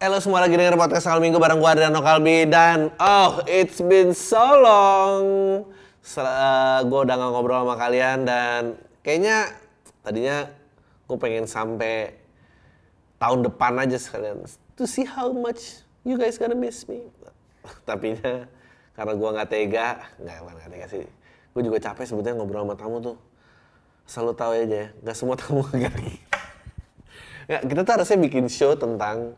Halo semua lagi denger podcast Al Minggu bareng gue Adriano Kalbi dan oh it's been so long. Uh, gue udah gak ngobrol sama kalian dan kayaknya tadinya gue pengen sampai tahun depan aja sekalian. To see how much you guys gonna miss me. Tapi karena gue nggak tega nggak nggak tega sih. Gue juga capek sebetulnya ngobrol sama tamu tuh. Selalu tahu aja ya nggak semua tamu gak ya, kita tuh harusnya bikin show tentang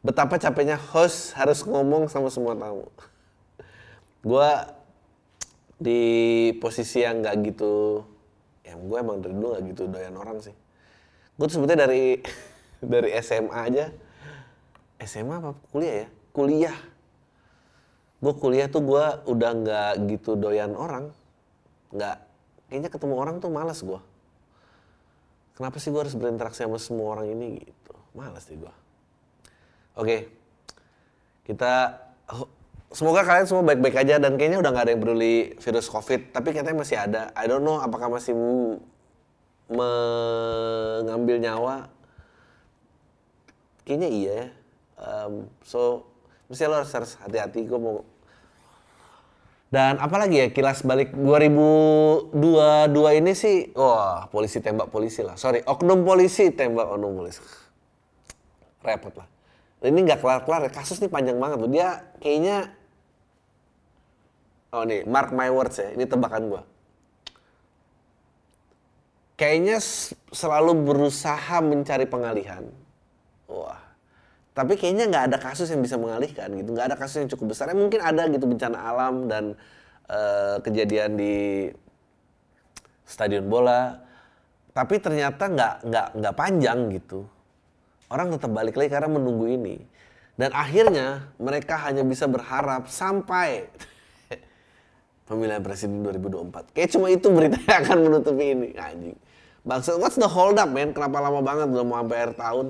betapa capeknya host harus ngomong sama semua tamu. gue di posisi yang nggak gitu, yang gue emang dari dulu nggak gitu doyan orang sih. Gue tuh sebetulnya dari dari SMA aja, SMA apa kuliah ya? Kuliah. Gue kuliah tuh gue udah nggak gitu doyan orang, nggak. Kayaknya ketemu orang tuh malas gue. Kenapa sih gue harus berinteraksi sama semua orang ini gitu? Malas sih gue. Oke, kita semoga kalian semua baik-baik aja dan kayaknya udah nggak ada yang peduli virus COVID, tapi katanya masih ada. I don't know apakah masih mengambil nyawa. Kayaknya iya ya. Um, so, mesti lo harus hati-hati. Gue mau dan apalagi ya kilas balik 2022 ini sih, wah polisi tembak polisi lah. Sorry, oknum polisi tembak oknum polisi. Repot lah ini nggak kelar-kelar kasus nih panjang banget loh. Dia kayaknya oh nih mark my words ya. Ini tebakan gua. Kayaknya selalu berusaha mencari pengalihan. Wah. Tapi kayaknya nggak ada kasus yang bisa mengalihkan gitu. Nggak ada kasus yang cukup besar. Ya, mungkin ada gitu bencana alam dan uh, kejadian di stadion bola. Tapi ternyata nggak nggak nggak panjang gitu Orang tetap balik lagi karena menunggu ini. Dan akhirnya mereka hanya bisa berharap sampai pemilihan presiden 2024. Kayak cuma itu berita yang akan menutupi ini. Anjing. Bangsa, what's the hold up, man? Kenapa lama banget udah mau sampai akhir tahun?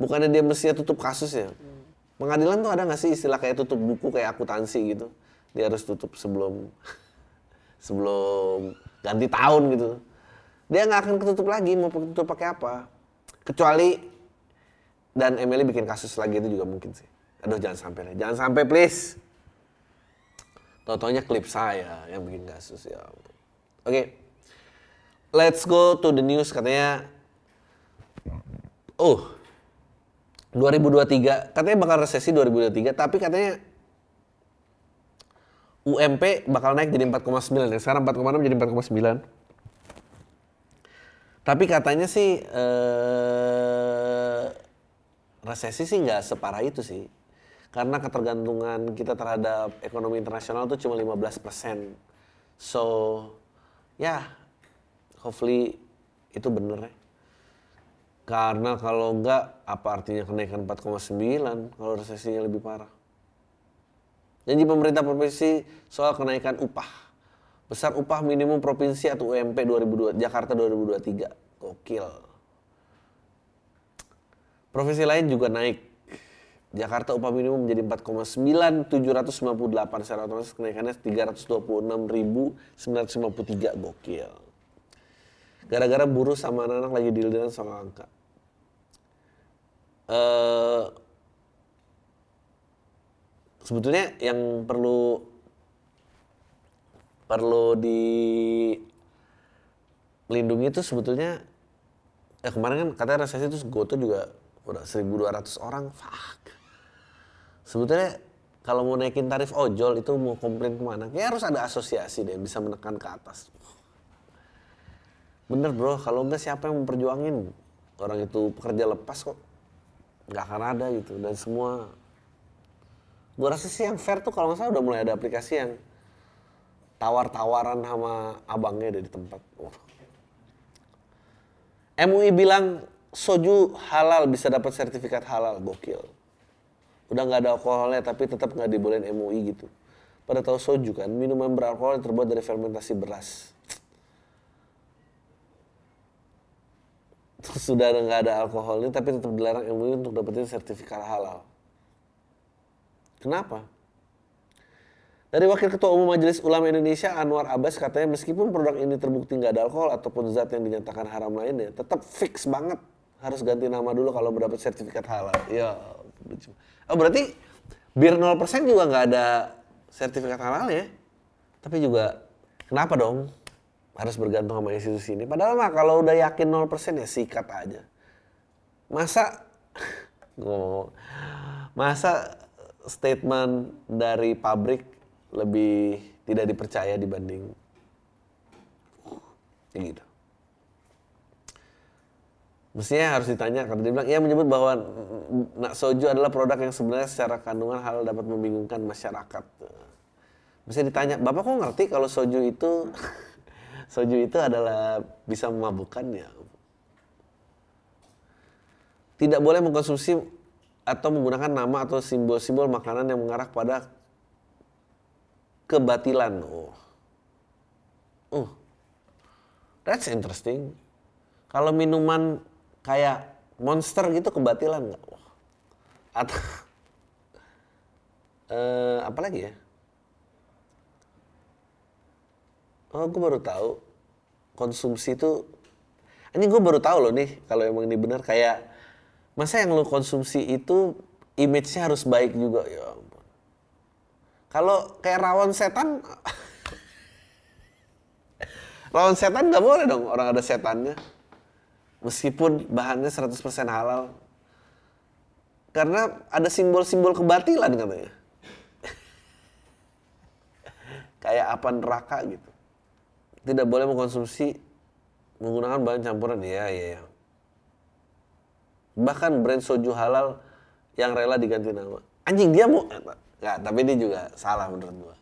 Bukannya dia mestinya tutup kasusnya? Pengadilan tuh ada nggak sih istilah kayak tutup buku kayak akuntansi gitu? Dia harus tutup sebelum sebelum ganti tahun gitu. Dia nggak akan ketutup lagi, mau tutup pakai apa? Kecuali dan Emily bikin kasus lagi itu juga mungkin sih. Aduh jangan sampai deh. Jangan sampai please. Totonya klip saya yang bikin kasus ya. Oke. Okay. Let's go to the news katanya. Oh. 2023 katanya bakal resesi 2023 tapi katanya UMP bakal naik jadi 4,9 sekarang 4,6 jadi 4,9 tapi katanya sih eh, resesi sih nggak separah itu sih. Karena ketergantungan kita terhadap ekonomi internasional tuh cuma 15 persen. So, ya, yeah, hopefully itu bener ya. Karena kalau enggak, apa artinya kenaikan 4,9 kalau resesinya lebih parah. Janji pemerintah provinsi soal kenaikan upah. Besar upah minimum provinsi atau UMP 2002, Jakarta 2023. Gokil. Provinsi lain juga naik. Jakarta upah minimum menjadi 4,9758 secara otomatis kenaikannya 326.953 gokil. Gara-gara buruh sama anak-anak lagi deal soal angka. Uh, sebetulnya yang perlu perlu di melindungi itu sebetulnya ya kemarin kan katanya resesi itu Goto juga udah 1200 orang fuck. Sebetulnya kalau mau naikin tarif ojol itu mau komplain ke mana? Kayak harus ada asosiasi deh bisa menekan ke atas. Bener bro. Kalau enggak siapa yang memperjuangin? Orang itu pekerja lepas kok. Nggak akan ada gitu. Dan semua gue rasa sih yang fair tuh kalau nggak salah udah mulai ada aplikasi yang tawar-tawaran sama abangnya dari tempat. Oh. MUI bilang soju halal bisa dapat sertifikat halal gokil udah nggak ada alkoholnya tapi tetap nggak dibolehin MUI gitu pada tahu soju kan, minuman beralkohol yang terbuat dari fermentasi beras. Sudah nggak ada alkoholnya, tapi tetap dilarang MUI untuk dapetin sertifikat halal. Kenapa? Dari Wakil Ketua Umum Majelis Ulama Indonesia Anwar Abbas katanya meskipun produk ini terbukti nggak ada alkohol ataupun zat yang dinyatakan haram lainnya, tetap fix banget harus ganti nama dulu kalau mendapat sertifikat halal. Ya, oh berarti bir 0% juga nggak ada sertifikat halal ya. Tapi juga kenapa dong harus bergantung sama institusi ini? Padahal mah kalau udah yakin 0% ya sikat aja. Masa ngomong masa statement dari pabrik lebih tidak dipercaya dibanding gitu. Mestinya harus ditanya karena dia bilang ia menyebut bahwa nak soju adalah produk yang sebenarnya secara kandungan hal dapat membingungkan masyarakat. Mesti ditanya, Bapak kok ngerti kalau soju itu soju itu adalah bisa memabukkan ya? Tidak boleh mengkonsumsi atau menggunakan nama atau simbol-simbol makanan yang mengarah pada kebatilan. Oh. Uh. That's interesting. Kalau minuman kayak monster gitu kebatilan nggak? Atau uh, apa lagi ya? oh gue baru tahu konsumsi itu ini gue baru tahu loh nih kalau emang ini benar kayak masa yang lo konsumsi itu image-nya harus baik juga ya kalau kayak rawon setan rawon setan nggak boleh dong orang ada setannya meskipun bahannya 100% halal karena ada simbol-simbol kebatilan katanya kayak apa neraka gitu tidak boleh mengkonsumsi menggunakan bahan campuran. Iya, iya, iya. Bahkan brand soju halal yang rela diganti nama. Anjing dia mau nggak, tapi ini juga salah menurut gua.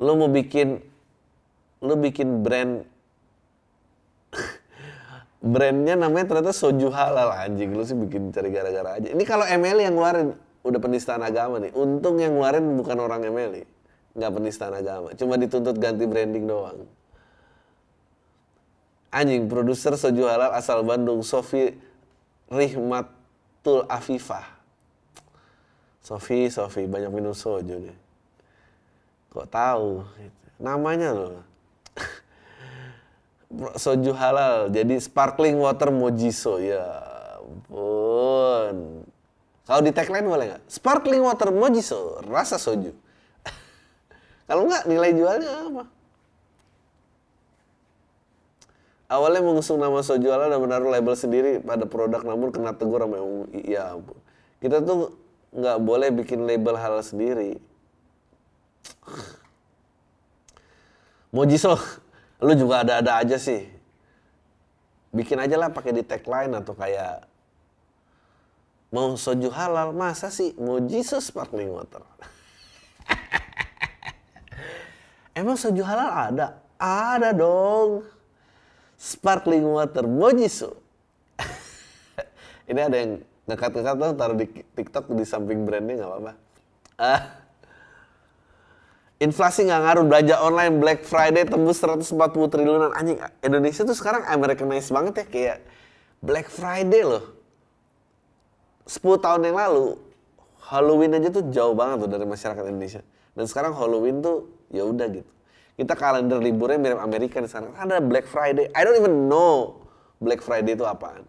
Lo mau bikin lo bikin brand brandnya namanya ternyata soju halal anjing. Lu sih bikin cari gara-gara aja. Ini kalau ML yang ngeluarin udah penistaan agama nih. Untung yang ngeluarin bukan orang ML nggak penistaan agama. Cuma dituntut ganti branding doang. Anjing produser soju halal asal Bandung Sofi Rihmatul Afifah. Sofi Sofi banyak minum soju nih. Kok tahu? Namanya loh soju halal jadi sparkling water mojiso ya ampun kalau di tagline boleh nggak sparkling water mojiso rasa soju kalau nggak nilai jualnya apa awalnya mengusung nama Sojuala dan menaruh label sendiri pada produk namun kena tegur sama UI. Ya. Kita tuh nggak boleh bikin label halal sendiri. Mojiso, lu juga ada-ada aja sih. Bikin aja lah pakai di tagline atau kayak mau soju halal masa sih Mojiso sparkling water. Emang soju halal ada? Ada dong sparkling water Mojiso. Ini ada yang ngekat-ngekat tuh taruh di TikTok di samping brandnya nggak apa-apa. Ah. Inflasi nggak ngaruh belanja online Black Friday tembus 140 triliunan anjing. Indonesia tuh sekarang Americanized banget ya kayak Black Friday loh. 10 tahun yang lalu Halloween aja tuh jauh banget tuh dari masyarakat Indonesia. Dan sekarang Halloween tuh ya udah gitu. Kita kalender liburnya mirip Amerika di sana. Ada Black Friday. I don't even know Black Friday itu apaan.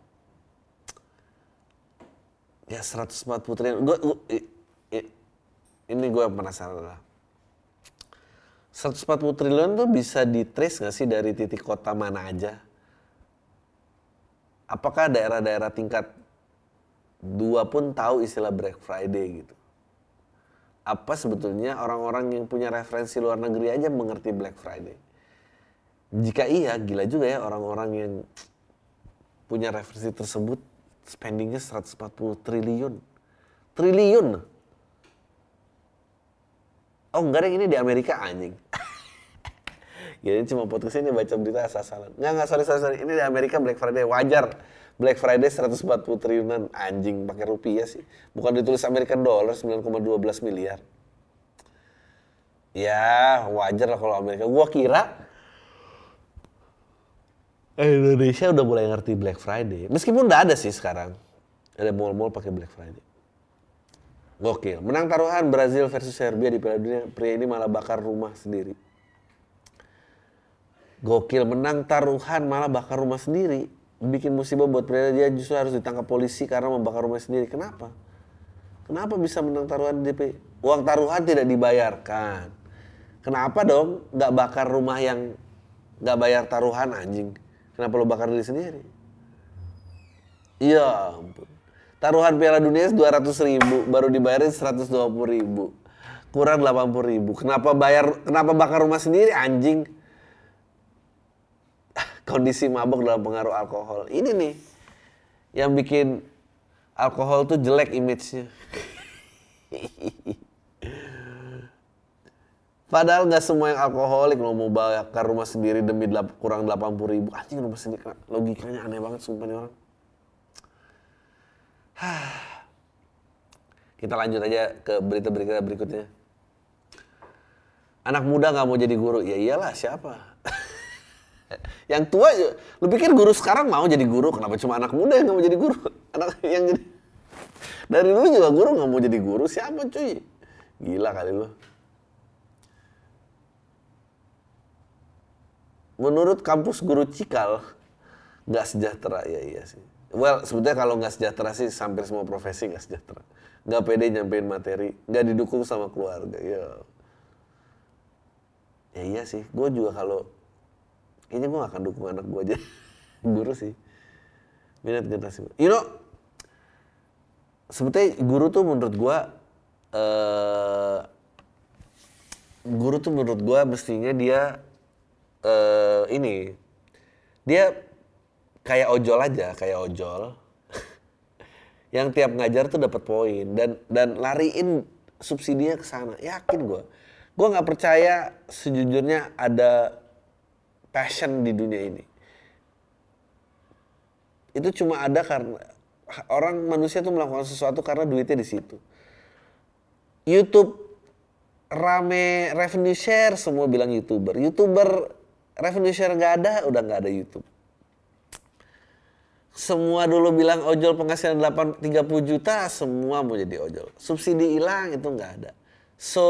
Ya 140 triliun. Gue, ini gue penasaran lah. 140 triliun tuh bisa di trace gak sih dari titik kota mana aja? Apakah daerah-daerah tingkat dua pun tahu istilah Black Friday gitu? apa sebetulnya orang-orang yang punya referensi luar negeri aja mengerti Black Friday? Jika iya, gila juga ya orang-orang yang punya referensi tersebut spendingnya 140 triliun. Triliun. Oh enggak deh, ini di Amerika anjing. Jadi cuma podcast ini baca berita asal-asalan. Enggak, enggak, sorry, sorry, sorry. Ini di Amerika Black Friday, wajar. Black Friday 140 triliunan anjing pakai rupiah sih. Bukan ditulis American dollar 9,12 miliar. Ya wajar lah kalau Amerika. Gua kira Indonesia udah mulai ngerti Black Friday. Meskipun udah ada sih sekarang. Ada mall-mall pakai Black Friday. Gokil. Menang taruhan Brazil versus Serbia di Piala Dunia. Pria ini malah bakar rumah sendiri. Gokil. Menang taruhan malah bakar rumah sendiri. Bikin musibah buat pria dia justru harus ditangkap polisi karena membakar rumah sendiri. Kenapa? Kenapa bisa menang taruhan DP? Uang taruhan tidak dibayarkan. Kenapa dong nggak bakar rumah yang nggak bayar taruhan anjing? Kenapa lo bakar diri sendiri? Iya ampun. Taruhan Piala Dunia 200 ribu, baru dibayarin 120 ribu. Kurang 80 ribu. Kenapa bayar, kenapa bakar rumah sendiri anjing? Kondisi mabok dalam pengaruh alkohol. Ini nih, yang bikin alkohol tuh jelek image-nya. Padahal nggak semua yang alkoholik lo mau bakar rumah sendiri demi kurang 80 ribu. Anjing rumah sendiri, logikanya aneh banget sumpah nih orang. Kita lanjut aja ke berita-berita berikutnya. Anak muda nggak mau jadi guru, ya iyalah siapa? yang tua, lu pikir guru sekarang mau jadi guru? Kenapa cuma anak muda yang nggak mau jadi guru? Anak yang jadi dari dulu juga guru nggak mau jadi guru, siapa cuy? Gila kali lu. menurut kampus guru Cikal nggak sejahtera ya iya sih. Well sebetulnya kalau nggak sejahtera sih hampir semua profesi nggak sejahtera. Nggak pede nyampein materi, nggak didukung sama keluarga. Ya, ya iya sih. Gue juga kalau kayaknya gue gak akan dukung anak gue aja guru sih. Minat generasi. You know, sebetulnya guru tuh menurut gue uh, guru tuh menurut gue mestinya dia uh, ini dia kayak ojol aja, kayak ojol. yang tiap ngajar tuh dapat poin dan dan lariin subsidinya ke sana. Yakin gue. Gue nggak percaya sejujurnya ada passion di dunia ini. Itu cuma ada karena orang manusia tuh melakukan sesuatu karena duitnya di situ. YouTube rame revenue share semua bilang youtuber. Youtuber revenue share nggak ada, udah nggak ada YouTube. Semua dulu bilang ojol penghasilan 8, 30 juta, semua mau jadi ojol. Subsidi hilang itu nggak ada. So,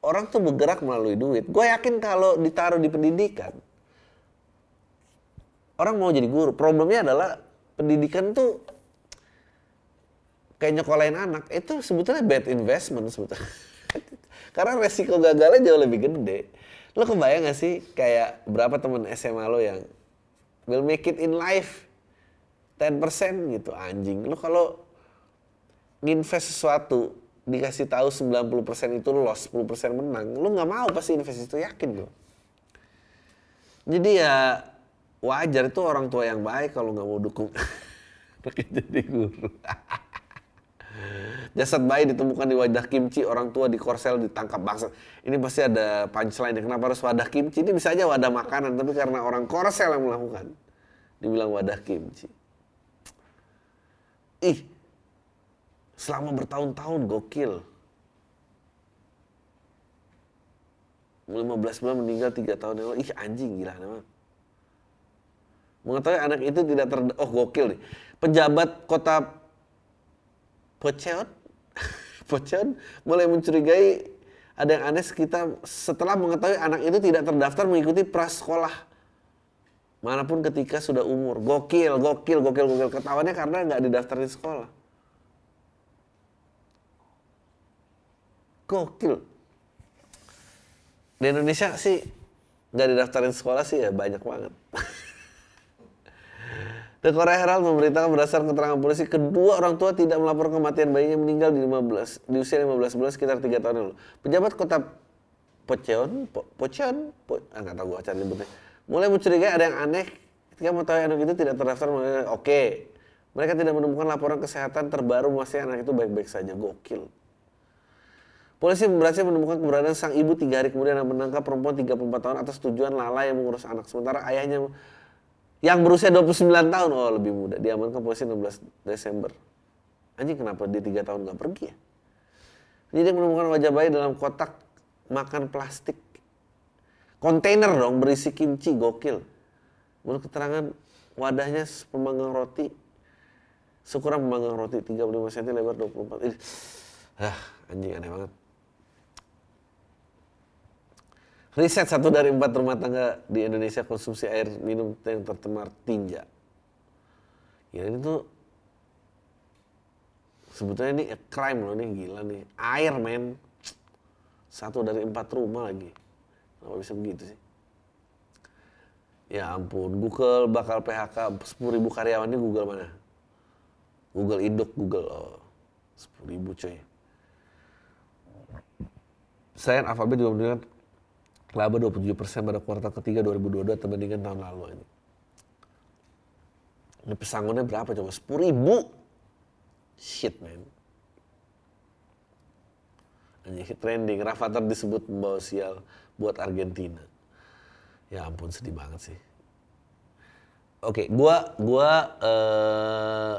orang tuh bergerak melalui duit. Gue yakin kalau ditaruh di pendidikan, orang mau jadi guru. Problemnya adalah pendidikan tuh kayak nyekolahin anak. Itu sebetulnya bad investment sebetulnya. Karena resiko gagalnya jauh lebih gede. Lo kebayang gak sih kayak berapa temen SMA lo yang will make it in life 10% gitu anjing. Lo kalau invest sesuatu dikasih tahu 90% itu loss, 10% menang, lo nggak mau pasti invest itu yakin lo. Jadi ya wajar itu orang tua yang baik kalau nggak mau dukung jadi guru. Jasad bayi ditemukan di wadah kimchi, orang tua di korsel ditangkap bangsa. Ini pasti ada punchline. Kenapa harus wadah kimchi? Ini bisa aja wadah makanan, tapi karena orang korsel yang melakukan. Dibilang wadah kimchi. Ih, selama bertahun-tahun gokil. 15 bulan meninggal 3 tahun yang lalu. Ih anjing gila namanya. Mengetahui anak itu tidak ter... Oh gokil nih. Pejabat kota Pocheon Pocheon mulai mencurigai ada yang aneh kita setelah mengetahui anak itu tidak terdaftar mengikuti prasekolah mana pun ketika sudah umur. Gokil, gokil, gokil, gokil. Ketahuannya karena nggak didaftarin sekolah. Gokil. Di Indonesia sih nggak didaftarin sekolah sih ya banyak banget. The Korea Herald memberitakan berdasarkan keterangan polisi kedua orang tua tidak melapor kematian bayinya meninggal di 15 di usia 15 bulan sekitar 3 tahun lalu. Pejabat kota Pocheon, po, Pocheon, po, ah, tahu gua cara nyebutnya. Mulai mencurigai ada yang aneh ketika mengetahui anak itu tidak terdaftar. Oke, okay. mereka tidak menemukan laporan kesehatan terbaru masih anak itu baik-baik saja. Gokil. Polisi berhasil menemukan keberadaan sang ibu tiga hari kemudian dan menangkap perempuan 34 tahun atas tujuan lalai yang mengurus anak. Sementara ayahnya yang berusia 29 tahun, oh lebih muda, diamankan polisi 16 Desember. Anjing kenapa dia 3 tahun gak pergi ya? Dia menemukan wajah bayi dalam kotak makan plastik kontainer dong berisi kimchi gokil menurut keterangan wadahnya pemanggang roti Syukuran pemanggang roti 35 cm lebar 24 ini ah anjing aneh banget Riset satu dari empat rumah tangga di Indonesia konsumsi air minum yang tercemar tinja. Ya ini tuh sebetulnya ini crime loh nih gila nih. Air men. Satu dari empat rumah lagi. Kenapa bisa begitu sih? Ya ampun, Google bakal PHK 10 ribu karyawan ini Google mana? Google Induk, Google oh, 10 ribu coy. Selain Alphabet juga menunjukkan laba 27% pada kuartal ketiga 2022 terbandingkan tahun lalu ini. Ini pesangonnya berapa coba? 10 ribu. Shit man. Anjir trending. Rafathar disebut membawa sial buat Argentina. Ya ampun sedih banget sih. Oke, gua gua uh,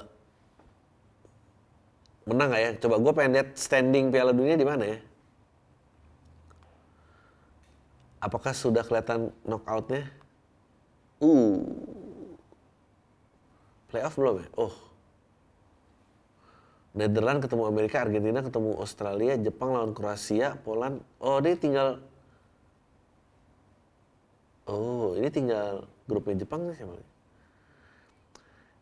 menang gak ya? Coba gue pengen lihat standing Piala Dunia di mana ya? Apakah sudah kelihatan knockoutnya? Uh, playoff belum ya? Oh, Netherlands ketemu Amerika, Argentina ketemu Australia, Jepang lawan Kroasia, Poland. Oh, dia tinggal Oh, ini tinggal grupnya Jepang siapa?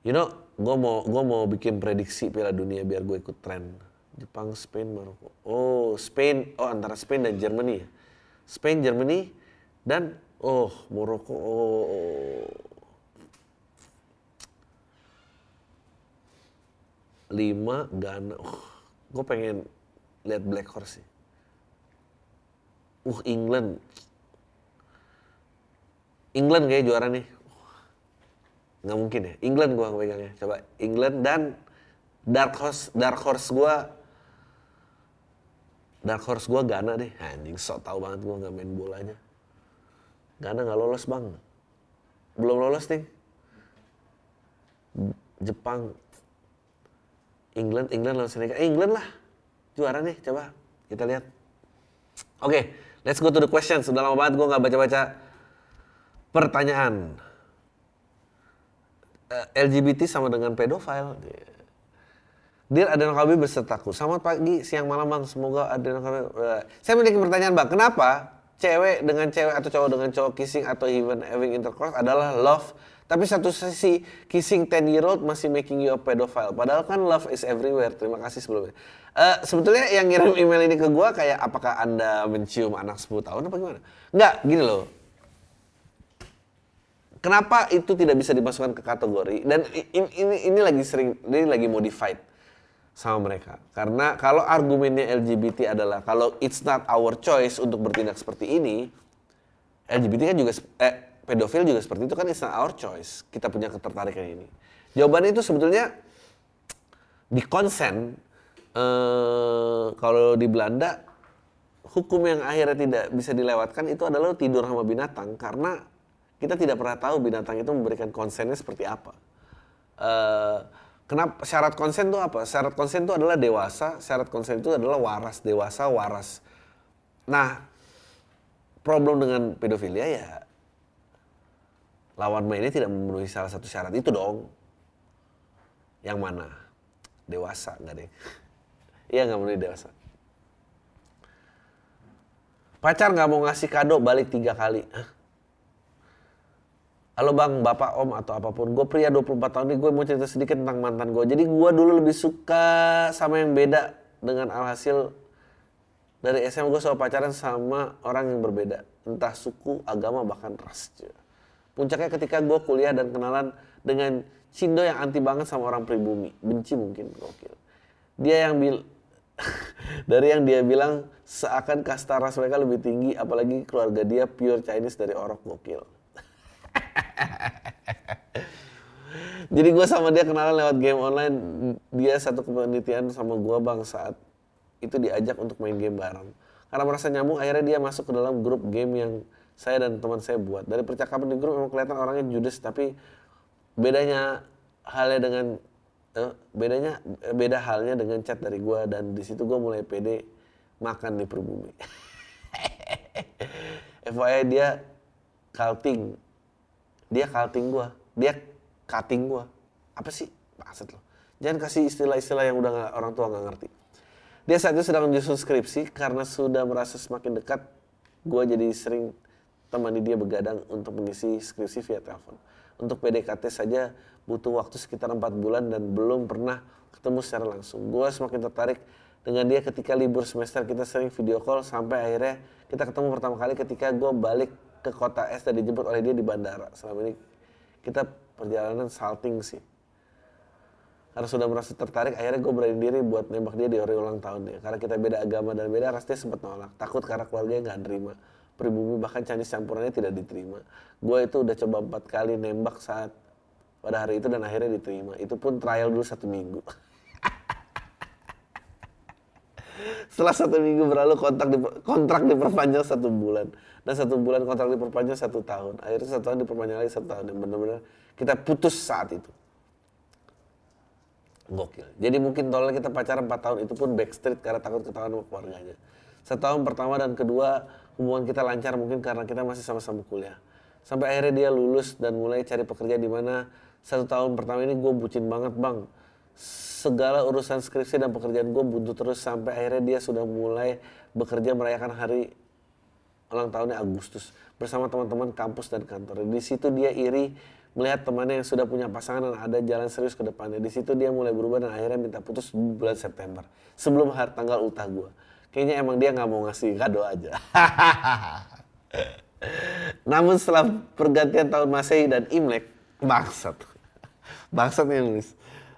You know, gue mau gue mau bikin prediksi Piala Dunia biar gue ikut tren. Jepang, Spain, Maroko. Oh, Spain. Oh, antara Spain dan Germany. Ya? Spain, Germany, dan oh Maroko. Oh, oh. lima Ghana. Oh, gue pengen lihat Black Horse sih. Uh, England. England kayak juara nih. Nggak mungkin ya. England gue pegangnya. Coba England dan dark horse dark horse gue dark horse gue Ghana deh. Anjing sok tau banget gue nggak main bolanya. Ghana nggak lolos bang. Belum lolos nih. Jepang. England England lawan Senegal. Eh, England lah. Juara nih coba kita lihat. Oke okay, let's go to the question sudah lama banget gue nggak baca-baca pertanyaan eh, LGBT sama dengan pedofil. Dir ada Kabi bersertaku. Selamat pagi, siang, malam bang. Semoga ada Kabi. Uh, saya memiliki pertanyaan bang. Kenapa cewek dengan cewek atau cowok dengan cowok kissing atau even having intercourse adalah love tapi satu sisi kissing 10 year old masih making you a pedophile. Padahal kan love is everywhere. Terima kasih sebelumnya. Uh, sebetulnya yang ngirim email ini ke gue kayak apakah anda mencium anak 10 tahun apa gimana? Enggak, gini loh. Kenapa itu tidak bisa dimasukkan ke kategori? Dan ini, ini, ini lagi sering, ini lagi modified sama mereka. Karena kalau argumennya LGBT adalah kalau it's not our choice untuk bertindak seperti ini, LGBT kan juga, eh, pedofil juga seperti itu kan it's not our choice. Kita punya ketertarikan ini. Jawabannya itu sebetulnya di konsen, eh, kalau di Belanda, hukum yang akhirnya tidak bisa dilewatkan itu adalah tidur sama binatang karena kita tidak pernah tahu binatang itu memberikan konsennya seperti apa. Uh, kenapa syarat konsen itu apa? Syarat konsen itu adalah dewasa, syarat konsen itu adalah waras, dewasa, waras. Nah, problem dengan pedofilia ya lawan mainnya tidak memenuhi salah satu syarat itu dong. Yang mana? Dewasa, enggak deh. Iya nggak memenuhi dewasa. Pacar nggak mau ngasih kado balik tiga kali. Hah? Halo bang, bapak, om, atau apa pun. Gue pria 24 tahun ini, gue mau cerita sedikit tentang mantan gue. Jadi gue dulu lebih suka sama yang beda dengan alhasil dari SMA gue selalu pacaran sama orang yang berbeda. Entah suku, agama, bahkan ras. Puncaknya ketika gue kuliah dan kenalan dengan Cindo yang anti banget sama orang pribumi. Benci mungkin, gokil. Dia yang bil dari yang dia bilang seakan kasta ras mereka lebih tinggi, apalagi keluarga dia pure Chinese dari orok gokil. Jadi gue sama dia kenalan lewat game online. Dia satu kepenelitian sama gue bang saat itu diajak untuk main game bareng. Karena merasa nyambung, akhirnya dia masuk ke dalam grup game yang saya dan teman saya buat. Dari percakapan di grup memang kelihatan orangnya judes, tapi bedanya halnya dengan eh, bedanya beda halnya dengan chat dari gue dan di situ gue mulai pede makan di perbumi. FYI dia cutting. Dia cutting gua. Dia cutting gua. Apa sih? Maksud lo. Jangan kasih istilah-istilah yang udah gak, orang tua nggak ngerti. Dia saat itu sedang menyusun skripsi karena sudah merasa semakin dekat. Gua jadi sering temani dia begadang untuk mengisi skripsi via telepon. Untuk PDKT saja butuh waktu sekitar empat bulan dan belum pernah ketemu secara langsung. Gue semakin tertarik dengan dia ketika libur semester kita sering video call sampai akhirnya kita ketemu pertama kali ketika gue balik ke kota S dan dijemput oleh dia di bandara. Selama ini kita perjalanan salting sih. Karena sudah merasa tertarik, akhirnya gue berani diri buat nembak dia di hari ulang tahun. Karena kita beda agama dan beda ras, dia sempat nolak. Takut karena keluarganya nggak nerima pribumi bahkan Chinese campurannya tidak diterima. Gue itu udah coba empat kali nembak saat pada hari itu dan akhirnya diterima. Itu pun trial dulu satu minggu. Setelah satu minggu berlalu kontrak di, kontrak diperpanjang satu bulan dan satu bulan kontrak diperpanjang satu tahun. Akhirnya satu tahun diperpanjang lagi satu tahun. Dan benar-benar kita putus saat itu. Gokil. Jadi mungkin tolong kita pacaran 4 tahun itu pun backstreet karena takut ketahuan sama keluarganya. Setahun pertama dan kedua hubungan kita lancar mungkin karena kita masih sama-sama kuliah. Sampai akhirnya dia lulus dan mulai cari pekerjaan di mana satu tahun pertama ini gue bucin banget bang. Segala urusan skripsi dan pekerjaan gue buntu terus sampai akhirnya dia sudah mulai bekerja merayakan hari ulang tahunnya Agustus bersama teman-teman kampus dan kantor. Di situ dia iri melihat temannya yang sudah punya pasangan dan ada jalan serius ke depannya. Di situ dia mulai berubah dan akhirnya minta putus bulan September sebelum hari tanggal ultah gue kayaknya emang dia nggak mau ngasih kado aja. Namun setelah pergantian tahun Masehi dan Imlek, bangsat. Bangsat nih nulis.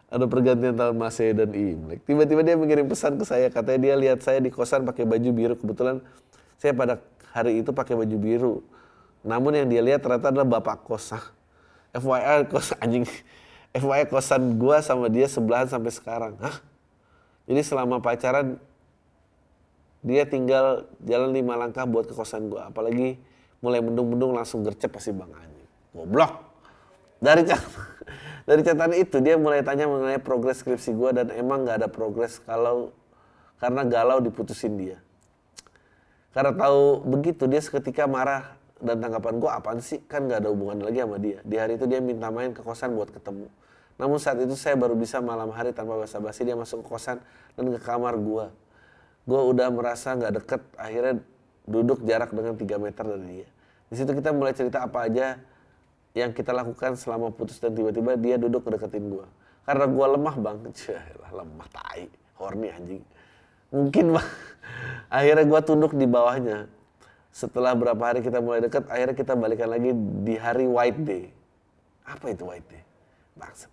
Ada pergantian tahun Masehi dan Imlek. Tiba-tiba dia mengirim pesan ke saya, katanya dia lihat saya di kosan pakai baju biru. Kebetulan saya pada hari itu pakai baju biru. Namun yang dia lihat ternyata adalah bapak kos. FYI kos anjing. FYI kosan gua sama dia sebelahan sampai sekarang. Hah? Jadi selama pacaran dia tinggal jalan lima langkah buat ke kosan gue apalagi mulai mendung-mendung langsung gercep pasti bang anjing goblok dari dari catatan itu dia mulai tanya mengenai progres skripsi gue dan emang nggak ada progres kalau karena galau diputusin dia. Karena tahu begitu dia seketika marah dan tanggapan gue apaan sih? Kan nggak ada hubungan lagi sama dia. Di hari itu dia minta main ke kosan buat ketemu. Namun saat itu saya baru bisa malam hari tanpa basa-basi dia masuk ke kosan dan ke kamar gue gue udah merasa nggak deket akhirnya duduk jarak dengan 3 meter dari dia. Di situ kita mulai cerita apa aja yang kita lakukan selama putus dan tiba-tiba dia duduk deketin gue karena gue lemah bang. Lah lemah tai horny anjing. Mungkin bang. Akhirnya gue tunduk di bawahnya. Setelah berapa hari kita mulai deket akhirnya kita balikan lagi di hari white day. Apa itu white day? Maksud.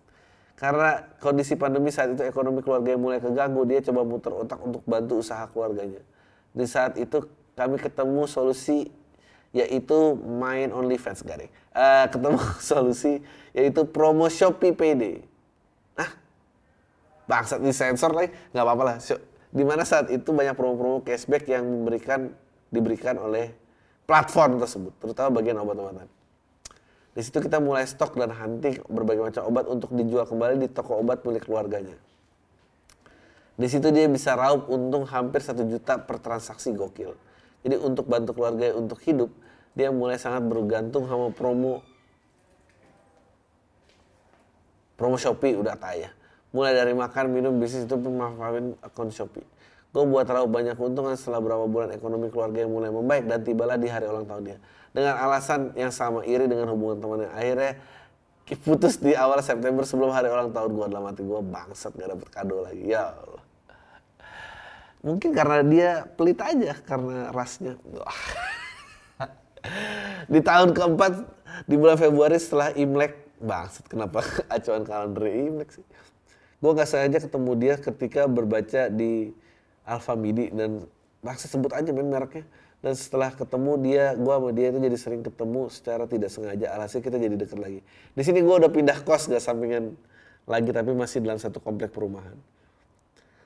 Karena kondisi pandemi saat itu ekonomi keluarga yang mulai keganggu, dia coba muter otak untuk bantu usaha keluarganya. Di saat itu kami ketemu solusi yaitu main OnlyFans garing. Uh, ketemu solusi yaitu promo Shopee PD. Ah, bangsat di sensor lagi, nggak apa-apa lah. Di mana saat itu banyak promo-promo cashback yang memberikan diberikan oleh platform tersebut, terutama bagian obat-obatan. Di situ kita mulai stok dan hunting berbagai macam obat untuk dijual kembali di toko obat milik keluarganya. Di situ dia bisa raup untung hampir satu juta per transaksi gokil. Jadi untuk bantu keluarga untuk hidup, dia mulai sangat bergantung sama promo. Promo Shopee udah tayang. Mulai dari makan, minum, bisnis itu pun manfaatin akun Shopee. Gue buat raup banyak keuntungan setelah beberapa bulan ekonomi keluarga yang mulai membaik dan tibalah di hari ulang tahun dia dengan alasan yang sama iri dengan hubungan temannya akhirnya putus di awal September sebelum hari ulang tahun gue dalam hati gue bangsat gak dapet kado lagi. Ya Allah. Mungkin karena dia pelit aja karena rasnya di tahun keempat di bulan Februari setelah Imlek. Bangsat kenapa acuan kalender Imlek sih? Gue nggak sengaja ketemu dia ketika berbaca di Alfa Midi dan bangsat sebut aja men mereknya. Dan setelah ketemu dia gue sama dia itu jadi sering ketemu secara tidak sengaja. Alhasil kita jadi deket lagi. Di sini gue udah pindah kos gak sampingan lagi tapi masih dalam satu komplek perumahan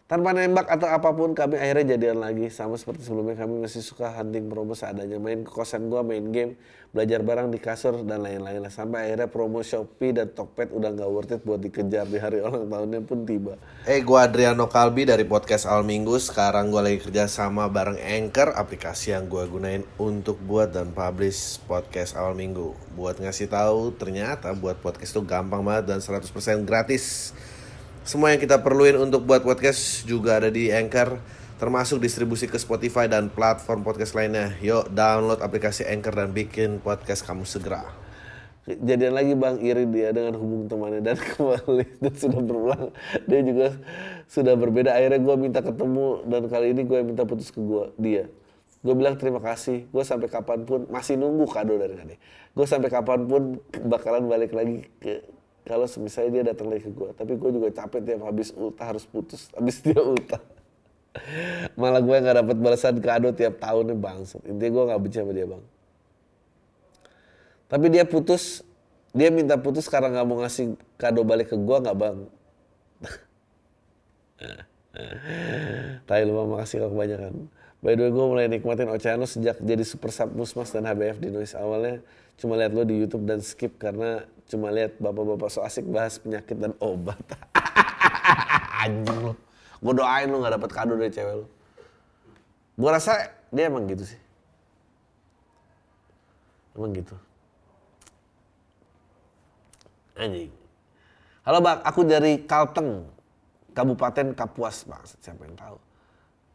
Tanpa nembak atau apa pun kami akhirnya jadian lagi. Sama seperti sebelumnya kami masih suka hunting promo seadanya. Main ke kosan gua, main game, belajar barang di kasur dan lain-lain lah. Sampai akhirnya promo Shopee dan Tokped udah nggak worth it buat dikejar di hari ulang tahunnya pun tiba. Eh, gua Adriano Kalbi dari podcast Al Minggu. Sekarang gua lagi kerja sama bareng Anchor, aplikasi yang gua gunain untuk buat dan publish podcast Al Minggu. Buat ngasih tahu, ternyata buat podcast itu gampang banget dan 100% gratis. Semua yang kita perluin untuk buat podcast juga ada di Anchor, termasuk distribusi ke Spotify dan platform podcast lainnya. Yuk download aplikasi Anchor dan bikin podcast kamu segera. Jadian lagi Bang iri dia dengan hubung temannya dan kembali dan sudah berulang. Dia juga sudah berbeda. Akhirnya gue minta ketemu dan kali ini gue minta putus ke gue dia. Gue bilang terima kasih. Gue sampai kapan pun masih nunggu kado dari dia. Gue sampai kapan pun bakalan balik lagi ke kalau misalnya dia datang lagi ke gue tapi gue juga capek tiap habis ultah harus putus habis dia ultah. Malah gue nggak dapat balasan kado tiap tahun nih bang intinya gue nggak benci sama dia bang. Tapi dia putus dia minta putus karena nggak mau ngasih kado balik ke gue nggak bang? Tai lupa makasih kau kebanyakan. By the way, gue mulai nikmatin Oceano sejak jadi super sub musmas dan HBF di Noise. Awalnya cuma lihat lo di YouTube dan skip karena cuma lihat bapak-bapak so asik bahas penyakit dan obat. Anjing lo. Gue doain lo gak dapet kado dari cewek lo. Gue rasa dia emang gitu sih. Emang gitu. Anjing. Halo bang, aku dari Kalteng, Kabupaten Kapuas bang. Siapa yang tahu?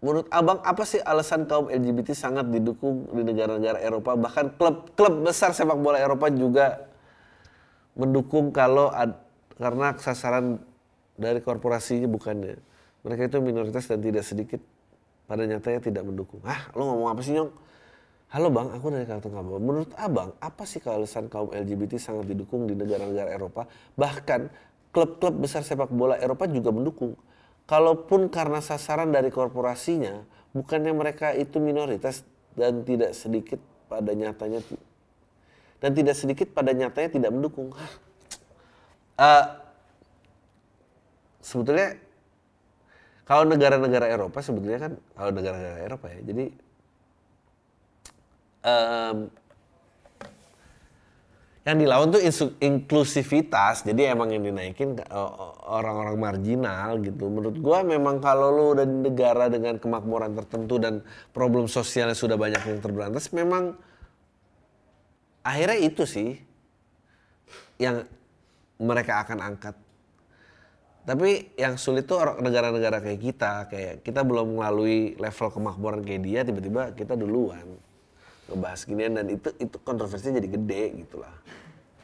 Menurut abang apa sih alasan kaum LGBT sangat didukung di negara-negara Eropa bahkan klub-klub besar sepak bola Eropa juga mendukung kalau ad, karena sasaran dari korporasinya bukannya mereka itu minoritas dan tidak sedikit pada nyatanya tidak mendukung. Ah, lo ngomong apa sih nyong? Halo bang, aku dari Kartu Kabel. Menurut abang, apa sih alasan kaum LGBT sangat didukung di negara-negara Eropa? Bahkan klub-klub besar sepak bola Eropa juga mendukung kalaupun karena sasaran dari korporasinya, bukannya mereka itu minoritas dan tidak sedikit pada nyatanya dan tidak sedikit pada nyatanya tidak mendukung. Uh, sebetulnya kalau negara-negara Eropa sebetulnya kan kalau negara-negara Eropa ya, jadi um, yang dilawan tuh inklusivitas jadi emang yang dinaikin orang-orang marginal gitu. Menurut gua memang kalau lu udah di negara dengan kemakmuran tertentu dan problem sosialnya sudah banyak yang terberantas memang akhirnya itu sih yang mereka akan angkat. Tapi yang sulit tuh negara-negara kayak kita kayak kita belum melalui level kemakmuran kayak dia tiba-tiba kita duluan ngebahas ginian dan itu itu kontroversinya jadi gede gitu lah.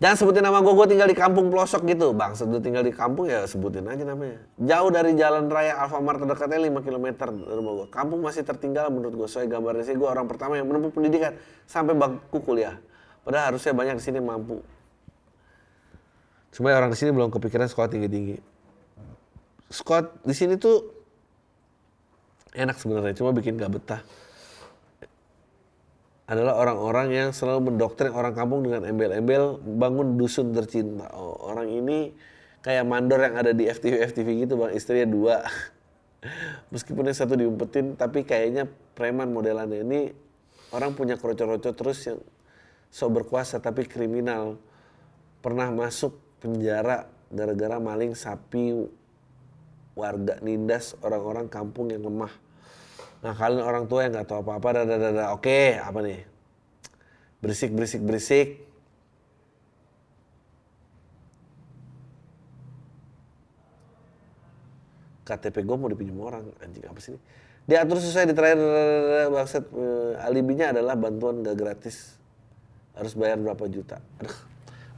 Jangan sebutin nama gue, gue tinggal di kampung pelosok gitu. Bang, gue tinggal di kampung ya sebutin aja namanya. Jauh dari jalan raya Alfamart terdekatnya 5 km dari rumah gue. Kampung masih tertinggal menurut gue. Soalnya gambarnya sih gue orang pertama yang menempuh pendidikan sampai bangku kuliah. Padahal harusnya banyak di sini mampu. Cuma orang di sini belum kepikiran sekolah tinggi-tinggi. Sekolah di sini tuh enak sebenarnya, cuma bikin gak betah adalah orang-orang yang selalu mendoktrin orang kampung dengan embel-embel bangun dusun tercinta. Oh, orang ini kayak mandor yang ada di FTV FTV gitu bang, istrinya dua. Meskipun yang satu diumpetin, tapi kayaknya preman modelannya ini orang punya kroco-kroco terus yang so berkuasa tapi kriminal. Pernah masuk penjara gara-gara maling sapi warga nindas orang-orang kampung yang lemah Nah kalian orang tua yang nggak tahu apa-apa, dada, oke, apa nih? Berisik, berisik, berisik. KTP gue mau dipinjam orang, anjing apa sih ini? Diatur sesuai di terakhir maksud uh, alibinya adalah bantuan gak gratis. Harus bayar berapa juta. Aduh.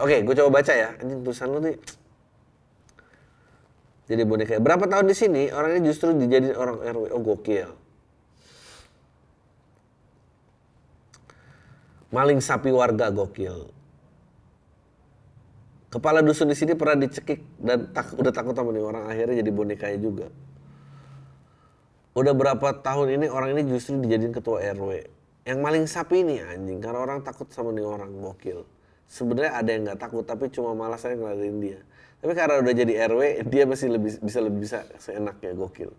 Oke, gue coba baca ya. Anjing tulisan lu nih. Jadi boneka. Berapa tahun di sini orangnya justru dijadiin orang RW. Oh gokil. Maling sapi warga gokil. Kepala dusun di sini pernah dicekik dan tak, udah takut sama nih orang akhirnya jadi bonekanya juga. Udah berapa tahun ini orang ini justru dijadiin ketua RW. Yang maling sapi ini anjing karena orang takut sama nih orang gokil. Sebenarnya ada yang nggak takut tapi cuma malas saya ngelarin dia. Tapi karena udah jadi RW dia masih lebih bisa lebih bisa seenaknya gokil.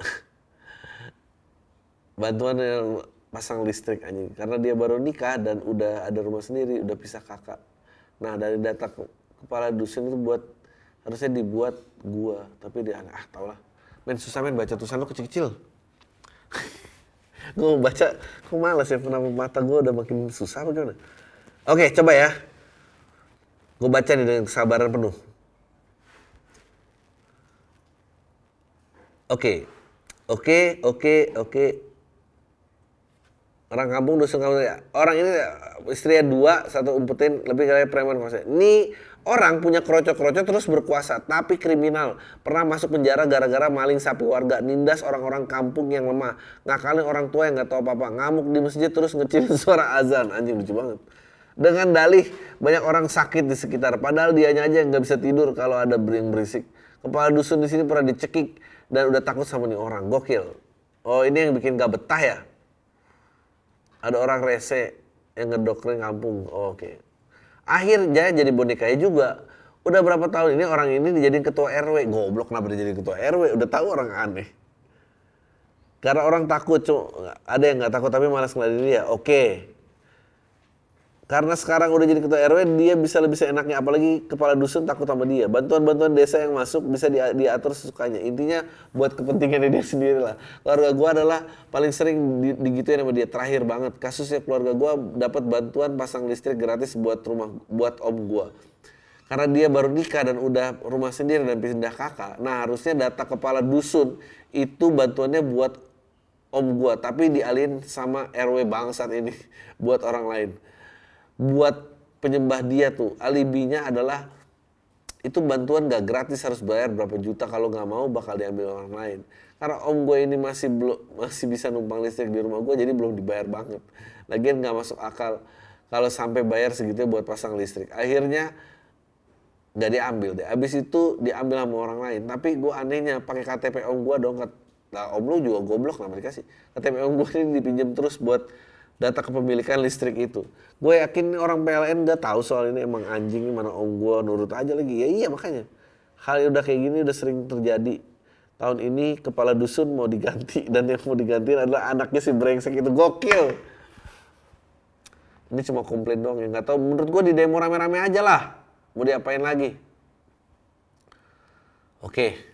bantuan yang pasang listrik anjing. Karena dia baru nikah dan udah ada rumah sendiri udah pisah kakak. Nah dari data ke- kepala dusun itu buat harusnya dibuat gua tapi dia ah tau lah. Men susah men baca tulisan lu kecil-kecil. Gue mau baca kok males ya kenapa mata gue udah makin susah apa gimana? Oke coba ya. Gue baca nih dengan kesabaran penuh. Oke, oke, oke, oke. Orang kampung dusun kampung. Orang ini istrinya dua, satu umpetin, lebih kayak preman kuasa. Ini orang punya kroco-kroco terus berkuasa, tapi kriminal. Pernah masuk penjara gara-gara maling sapi warga, nindas orang-orang kampung yang lemah, ngakalin orang tua yang nggak tahu apa-apa, ngamuk di masjid terus ngecilin suara azan. Anjing lucu banget. Dengan dalih banyak orang sakit di sekitar, padahal dianya aja yang nggak bisa tidur kalau ada bering berisik. Kepala dusun di sini pernah dicekik dan udah takut sama nih orang. Gokil. Oh ini yang bikin gak betah ya? Ada orang rese yang ngedoktrin kampung. Oh, Oke. Akhirnya jadi bonekanya juga. Udah berapa tahun ini orang ini dijadiin ketua RW. Goblok kenapa dia jadi ketua RW? Udah tahu orang aneh. Karena orang takut, cu- ada yang nggak takut tapi malas ngeladenin dia. Oke. Karena sekarang udah jadi ketua RW, dia bisa lebih seenaknya. Apalagi kepala dusun takut sama dia. Bantuan-bantuan desa yang masuk bisa dia- diatur sesukanya. Intinya buat kepentingan dia sendiri lah. Keluarga gua adalah paling sering di- digituin sama dia. Terakhir banget, kasusnya keluarga gua dapat bantuan pasang listrik gratis buat rumah buat om gua. Karena dia baru nikah dan udah rumah sendiri dan pindah kakak. Nah harusnya data kepala dusun itu bantuannya buat om gua. Tapi dialihin sama RW bangsat ini buat orang lain buat penyembah dia tuh. Alibinya adalah itu bantuan gak gratis harus bayar berapa juta. Kalau nggak mau bakal diambil orang lain. Karena om gue ini masih belum masih bisa numpang listrik di rumah gue jadi belum dibayar banget. Lagian nggak masuk akal kalau sampai bayar segitu buat pasang listrik. Akhirnya nggak diambil deh. Abis itu diambil sama orang lain. Tapi gue anehnya pakai KTP om gue dong. Nah, om lu juga goblok lah dikasih? KTP om gue ini dipinjam terus buat data kepemilikan listrik itu. Gue yakin orang PLN nggak tahu soal ini emang anjing mana om gue nurut aja lagi. Ya iya makanya. Hal yang udah kayak gini udah sering terjadi. Tahun ini kepala dusun mau diganti dan yang mau diganti adalah anaknya si brengsek itu. Gokil. Ini cuma komplain doang ya. Nggak tahu menurut gue di demo rame-rame aja lah. Mau diapain lagi? Oke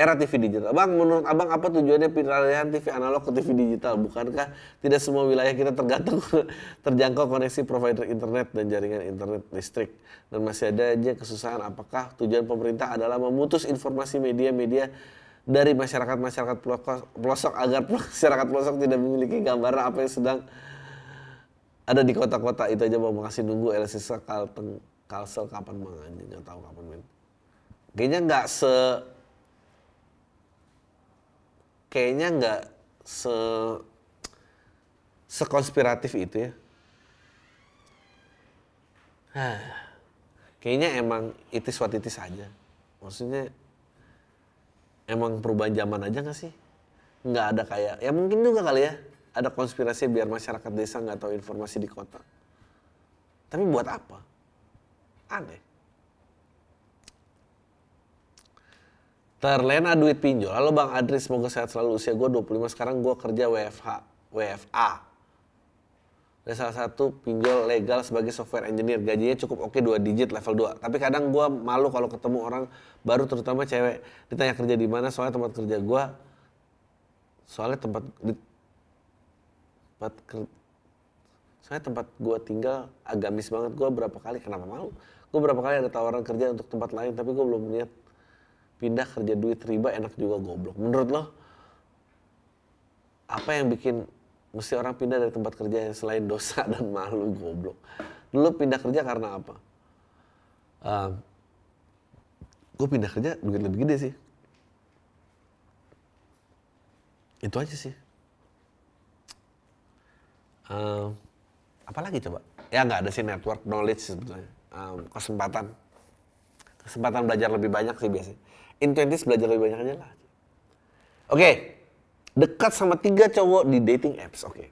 era TV digital. Bang menurut abang apa tujuannya peralihan TV analog ke TV digital? Bukankah tidak semua wilayah kita tergantung terjangkau koneksi provider internet dan jaringan internet listrik? Dan masih ada aja kesusahan apakah tujuan pemerintah adalah memutus informasi media-media dari masyarakat-masyarakat pelosok, agar masyarakat pelosok tidak memiliki gambaran apa yang sedang ada di kota-kota? Itu aja mau makasih. Nunggu LSS Kalteng Kalsel kapan nggak tahu kapan men. Kayaknya nggak se kayaknya nggak se sekonspiratif itu ya. Kayaknya emang itis what itis aja. Maksudnya emang perubahan zaman aja nggak sih? Nggak ada kayak ya mungkin juga kali ya ada konspirasi biar masyarakat desa nggak tahu informasi di kota. Tapi buat apa? Aneh terlena duit pinjol. Halo bang Adri semoga sehat selalu. Usia gue 25 sekarang gue kerja WFH WFA ada salah satu pinjol legal sebagai software engineer. Gajinya cukup oke dua digit level 2 tapi kadang gue malu kalau ketemu orang baru terutama cewek. Ditanya kerja di mana soalnya tempat kerja gue soalnya tempat di, tempat ker- soalnya tempat gue tinggal agamis banget. Gue berapa kali kenapa malu? Gue berapa kali ada tawaran kerja untuk tempat lain tapi gue belum niat pindah kerja duit riba enak juga goblok. Menurut lo apa yang bikin mesti orang pindah dari tempat kerja yang selain dosa dan malu goblok? Dulu pindah kerja karena apa? Gue pindah kerja duit lebih gede sih. Itu aja sih. Um, apalagi coba? Ya nggak ada sih network knowledge sebetulnya. Um, kesempatan. Kesempatan belajar lebih banyak sih biasanya in 20s belajar lebih banyak aja lah. Oke dekat sama tiga cowok di dating apps oke.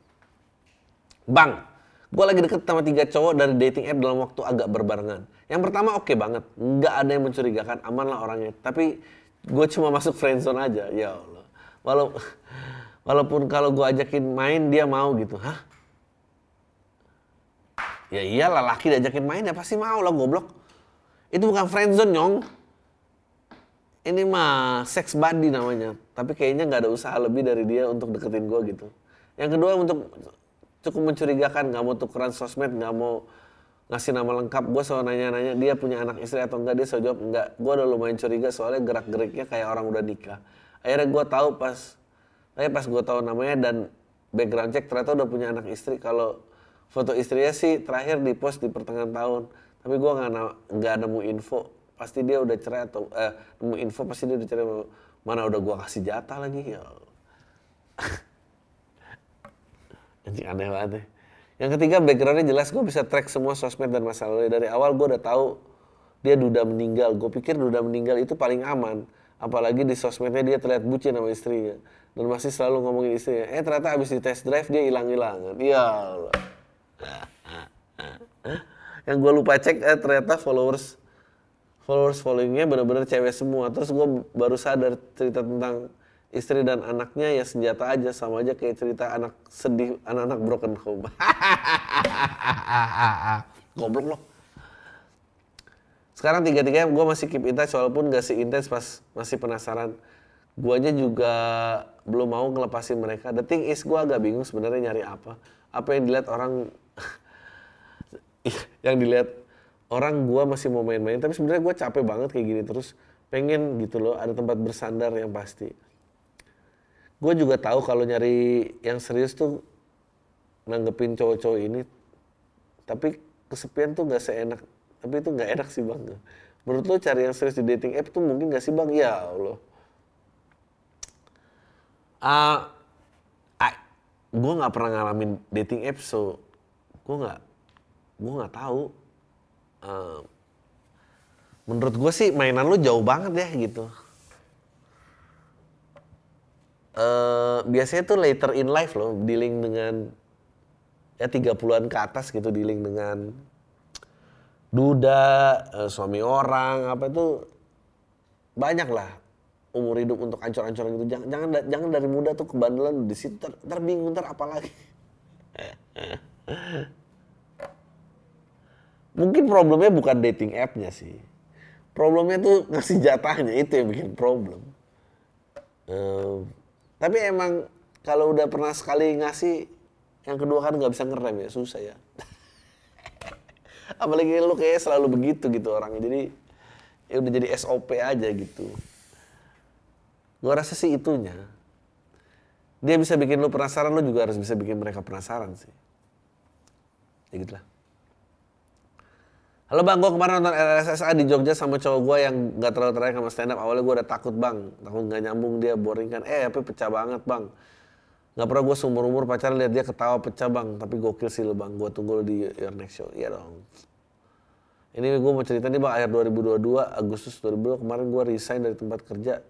Bang gue lagi deket sama tiga cowok dari dating app dalam waktu agak berbarengan. Yang pertama oke banget nggak ada yang mencurigakan aman lah orangnya. Tapi gue cuma masuk friendzone aja ya allah. Walau walaupun kalau gue ajakin main dia mau gitu hah? Ya iyalah laki diajakin main ya pasti mau lah goblok. Itu bukan friendzone nyong ini mah sex buddy namanya. Tapi kayaknya nggak ada usaha lebih dari dia untuk deketin gue gitu. Yang kedua untuk cukup mencurigakan nggak mau tukeran sosmed nggak mau ngasih nama lengkap. Gue selalu nanya-nanya dia punya anak istri atau enggak dia selalu jawab enggak gue udah lumayan curiga soalnya gerak geriknya kayak orang udah nikah. Akhirnya gue tahu pas tapi pas gue tahu namanya dan background check ternyata udah punya anak istri. Kalau foto istrinya sih terakhir di post di pertengahan tahun. Tapi gue nggak nggak nemu info pasti dia udah cerai atau eh, nemu info pasti dia udah cerai mana udah gue kasih jatah lagi ya anjing aneh banget deh. Yang ketiga backgroundnya jelas gue bisa track semua sosmed dan masa lalu dari awal gue udah tahu dia duda meninggal. Gue pikir duda meninggal itu paling aman. Apalagi di sosmednya dia terlihat bucin sama istrinya. Dan masih selalu ngomongin istrinya. Eh ternyata abis di test drive dia hilang-hilangan. Ya Allah. Yang gue lupa cek eh, ternyata followers followers followingnya bener-bener cewek semua. Terus gue baru sadar cerita tentang istri dan anaknya ya senjata aja. Sama aja kayak cerita anak sedih anak-anak broken home. Goblok loh sekarang tiga-tiganya gue masih keep in touch walaupun gak intens pas masih penasaran. Guanya juga belum mau ngelepasin mereka. The thing is gue agak bingung sebenarnya nyari apa. Apa yang dilihat orang yang dilihat orang gue masih mau main-main tapi sebenarnya gue capek banget kayak gini terus. Pengen gitu loh ada tempat bersandar yang pasti. Gue juga tahu kalau nyari yang serius tuh nanggepin cowok-cowok ini tapi kesepian tuh nggak seenak tapi itu nggak enak sih bang. Menurut lo cari yang serius di dating app tuh mungkin gak sih bang? Ya allah. Uh, uh, gue nggak pernah ngalamin dating app so gue nggak gue nggak tahu uh, menurut gue sih mainan lu jauh banget ya gitu uh, biasanya tuh later in life loh dealing dengan ya 30-an ke atas gitu dealing dengan duda, uh, suami orang, apa itu banyak lah umur hidup untuk ancur-ancuran gitu. Jangan jangan jangan dari muda tuh kebandelan di situ ter, ter bingung ter apa lagi. Mungkin problemnya bukan dating app-nya sih. Problemnya tuh ngasih jatahnya itu yang bikin problem. Uh, tapi emang kalau udah pernah sekali ngasih, yang kedua kan nggak bisa ngerem ya, susah ya. Apalagi lu kayak selalu begitu gitu orangnya. Jadi ya udah jadi SOP aja gitu. Gue rasa sih itunya. Dia bisa bikin lu penasaran, lu juga harus bisa bikin mereka penasaran sih. Ya gitu lah. Halo bang, gue kemarin nonton RSSA di Jogja sama cowok gue yang gak terlalu tertarik sama stand up. Awalnya gue udah takut bang, takut gak nyambung dia, boring kan. Eh, tapi pecah banget bang. Gak pernah gue seumur umur pacaran lihat dia ketawa pecah bang. Tapi gokil sih lo bang, gue tunggu lo di your next show. Iya dong. Ini gue mau cerita nih bang, akhir 2022, Agustus 2022 kemarin gue resign dari tempat kerja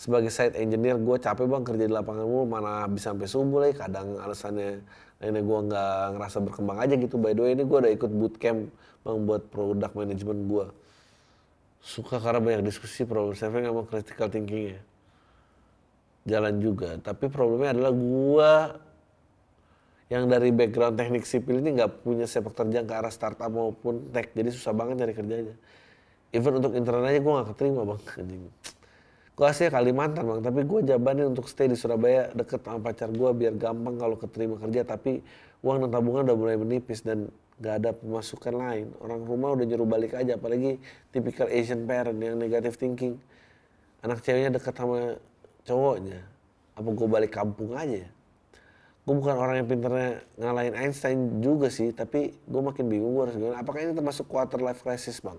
sebagai site engineer gue capek bang kerja di lapangan mulu mana bisa sampai subuh lagi kadang alasannya lainnya gue nggak ngerasa berkembang aja gitu. By the way ini gue udah ikut bootcamp bang buat produk manajemen gue suka karena banyak diskusi problem solving sama critical thinking ya jalan juga tapi problemnya adalah gue yang dari background teknik sipil ini nggak punya sepak terjang ke arah startup maupun tech. Jadi susah banget nyari kerjanya. Even untuk internal aja gue nggak keterima bang gue asli Kalimantan bang. Tapi gue jabanin untuk stay di Surabaya deket sama pacar gue biar gampang kalau keterima kerja. Tapi uang dan tabungan udah mulai menipis dan gak ada pemasukan lain. Orang rumah udah nyuruh balik aja apalagi tipikal Asian parent yang negative thinking. Anak ceweknya deket sama cowoknya. Apa gue balik kampung aja? Gue bukan orang yang pinternya ngalahin Einstein juga sih tapi gue makin bingung gue harus gimana. Apakah ini termasuk quarter life crisis bang?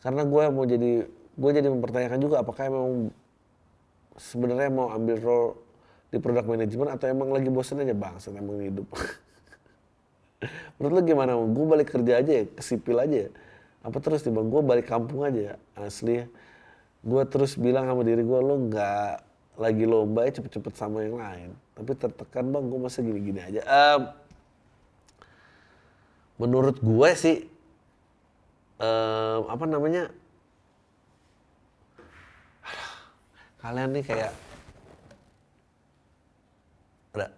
Karena gue mau jadi gue jadi mempertanyakan juga apakah emang sebenarnya mau ambil role di produk manajemen atau emang lagi bosan aja? Bang emang hidup. Menurut lo gimana? Gue balik kerja aja ya ke sipil aja ya? apa terus bang gue balik kampung aja asli ya? Gue terus bilang sama diri gue lo nggak lagi lomba ya cepet-cepet sama yang lain. Tapi tertekan bang gue masa gini-gini aja. Um, menurut gue sih um, apa namanya kalian nih kayak ada.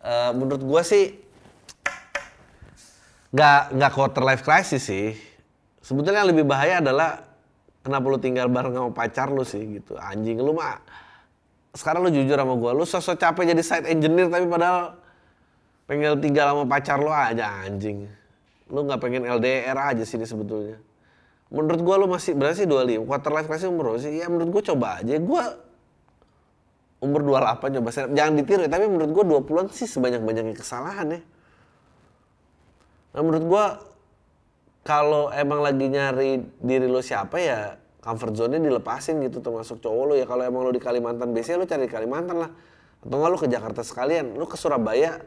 Uh, menurut gue sih nggak nggak quarter life crisis sih. Sebetulnya yang lebih bahaya adalah kenapa lu tinggal bareng sama pacar lu sih gitu. Anjing lu mah sekarang lu jujur sama gue lu sosok capek jadi side engineer tapi padahal pengen tinggal sama pacar lu aja anjing. Lu nggak pengen LDR aja sih sebetulnya. Menurut gua lu masih berarti sih 25. Quarter life crisis umur berapa sih? Ya menurut gua coba aja. Gua umur 28 coba jangan ditiru tapi menurut gua 20-an sih sebanyak-banyaknya kesalahan ya. Nah menurut gua kalau emang lagi nyari diri lo siapa ya comfort zone-nya dilepasin gitu termasuk cowok lo ya kalau emang lo di Kalimantan biasanya lo cari di Kalimantan lah atau nggak lo ke Jakarta sekalian lo ke Surabaya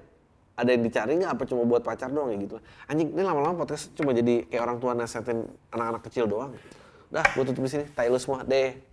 ada yang dicari nggak? Apa cuma buat pacar doang ya gitu? Anjing ini lama-lama podcast cuma jadi kayak orang tua nasihatin anak-anak kecil doang. Dah gue tutup di sini. Tai lu semua. Deh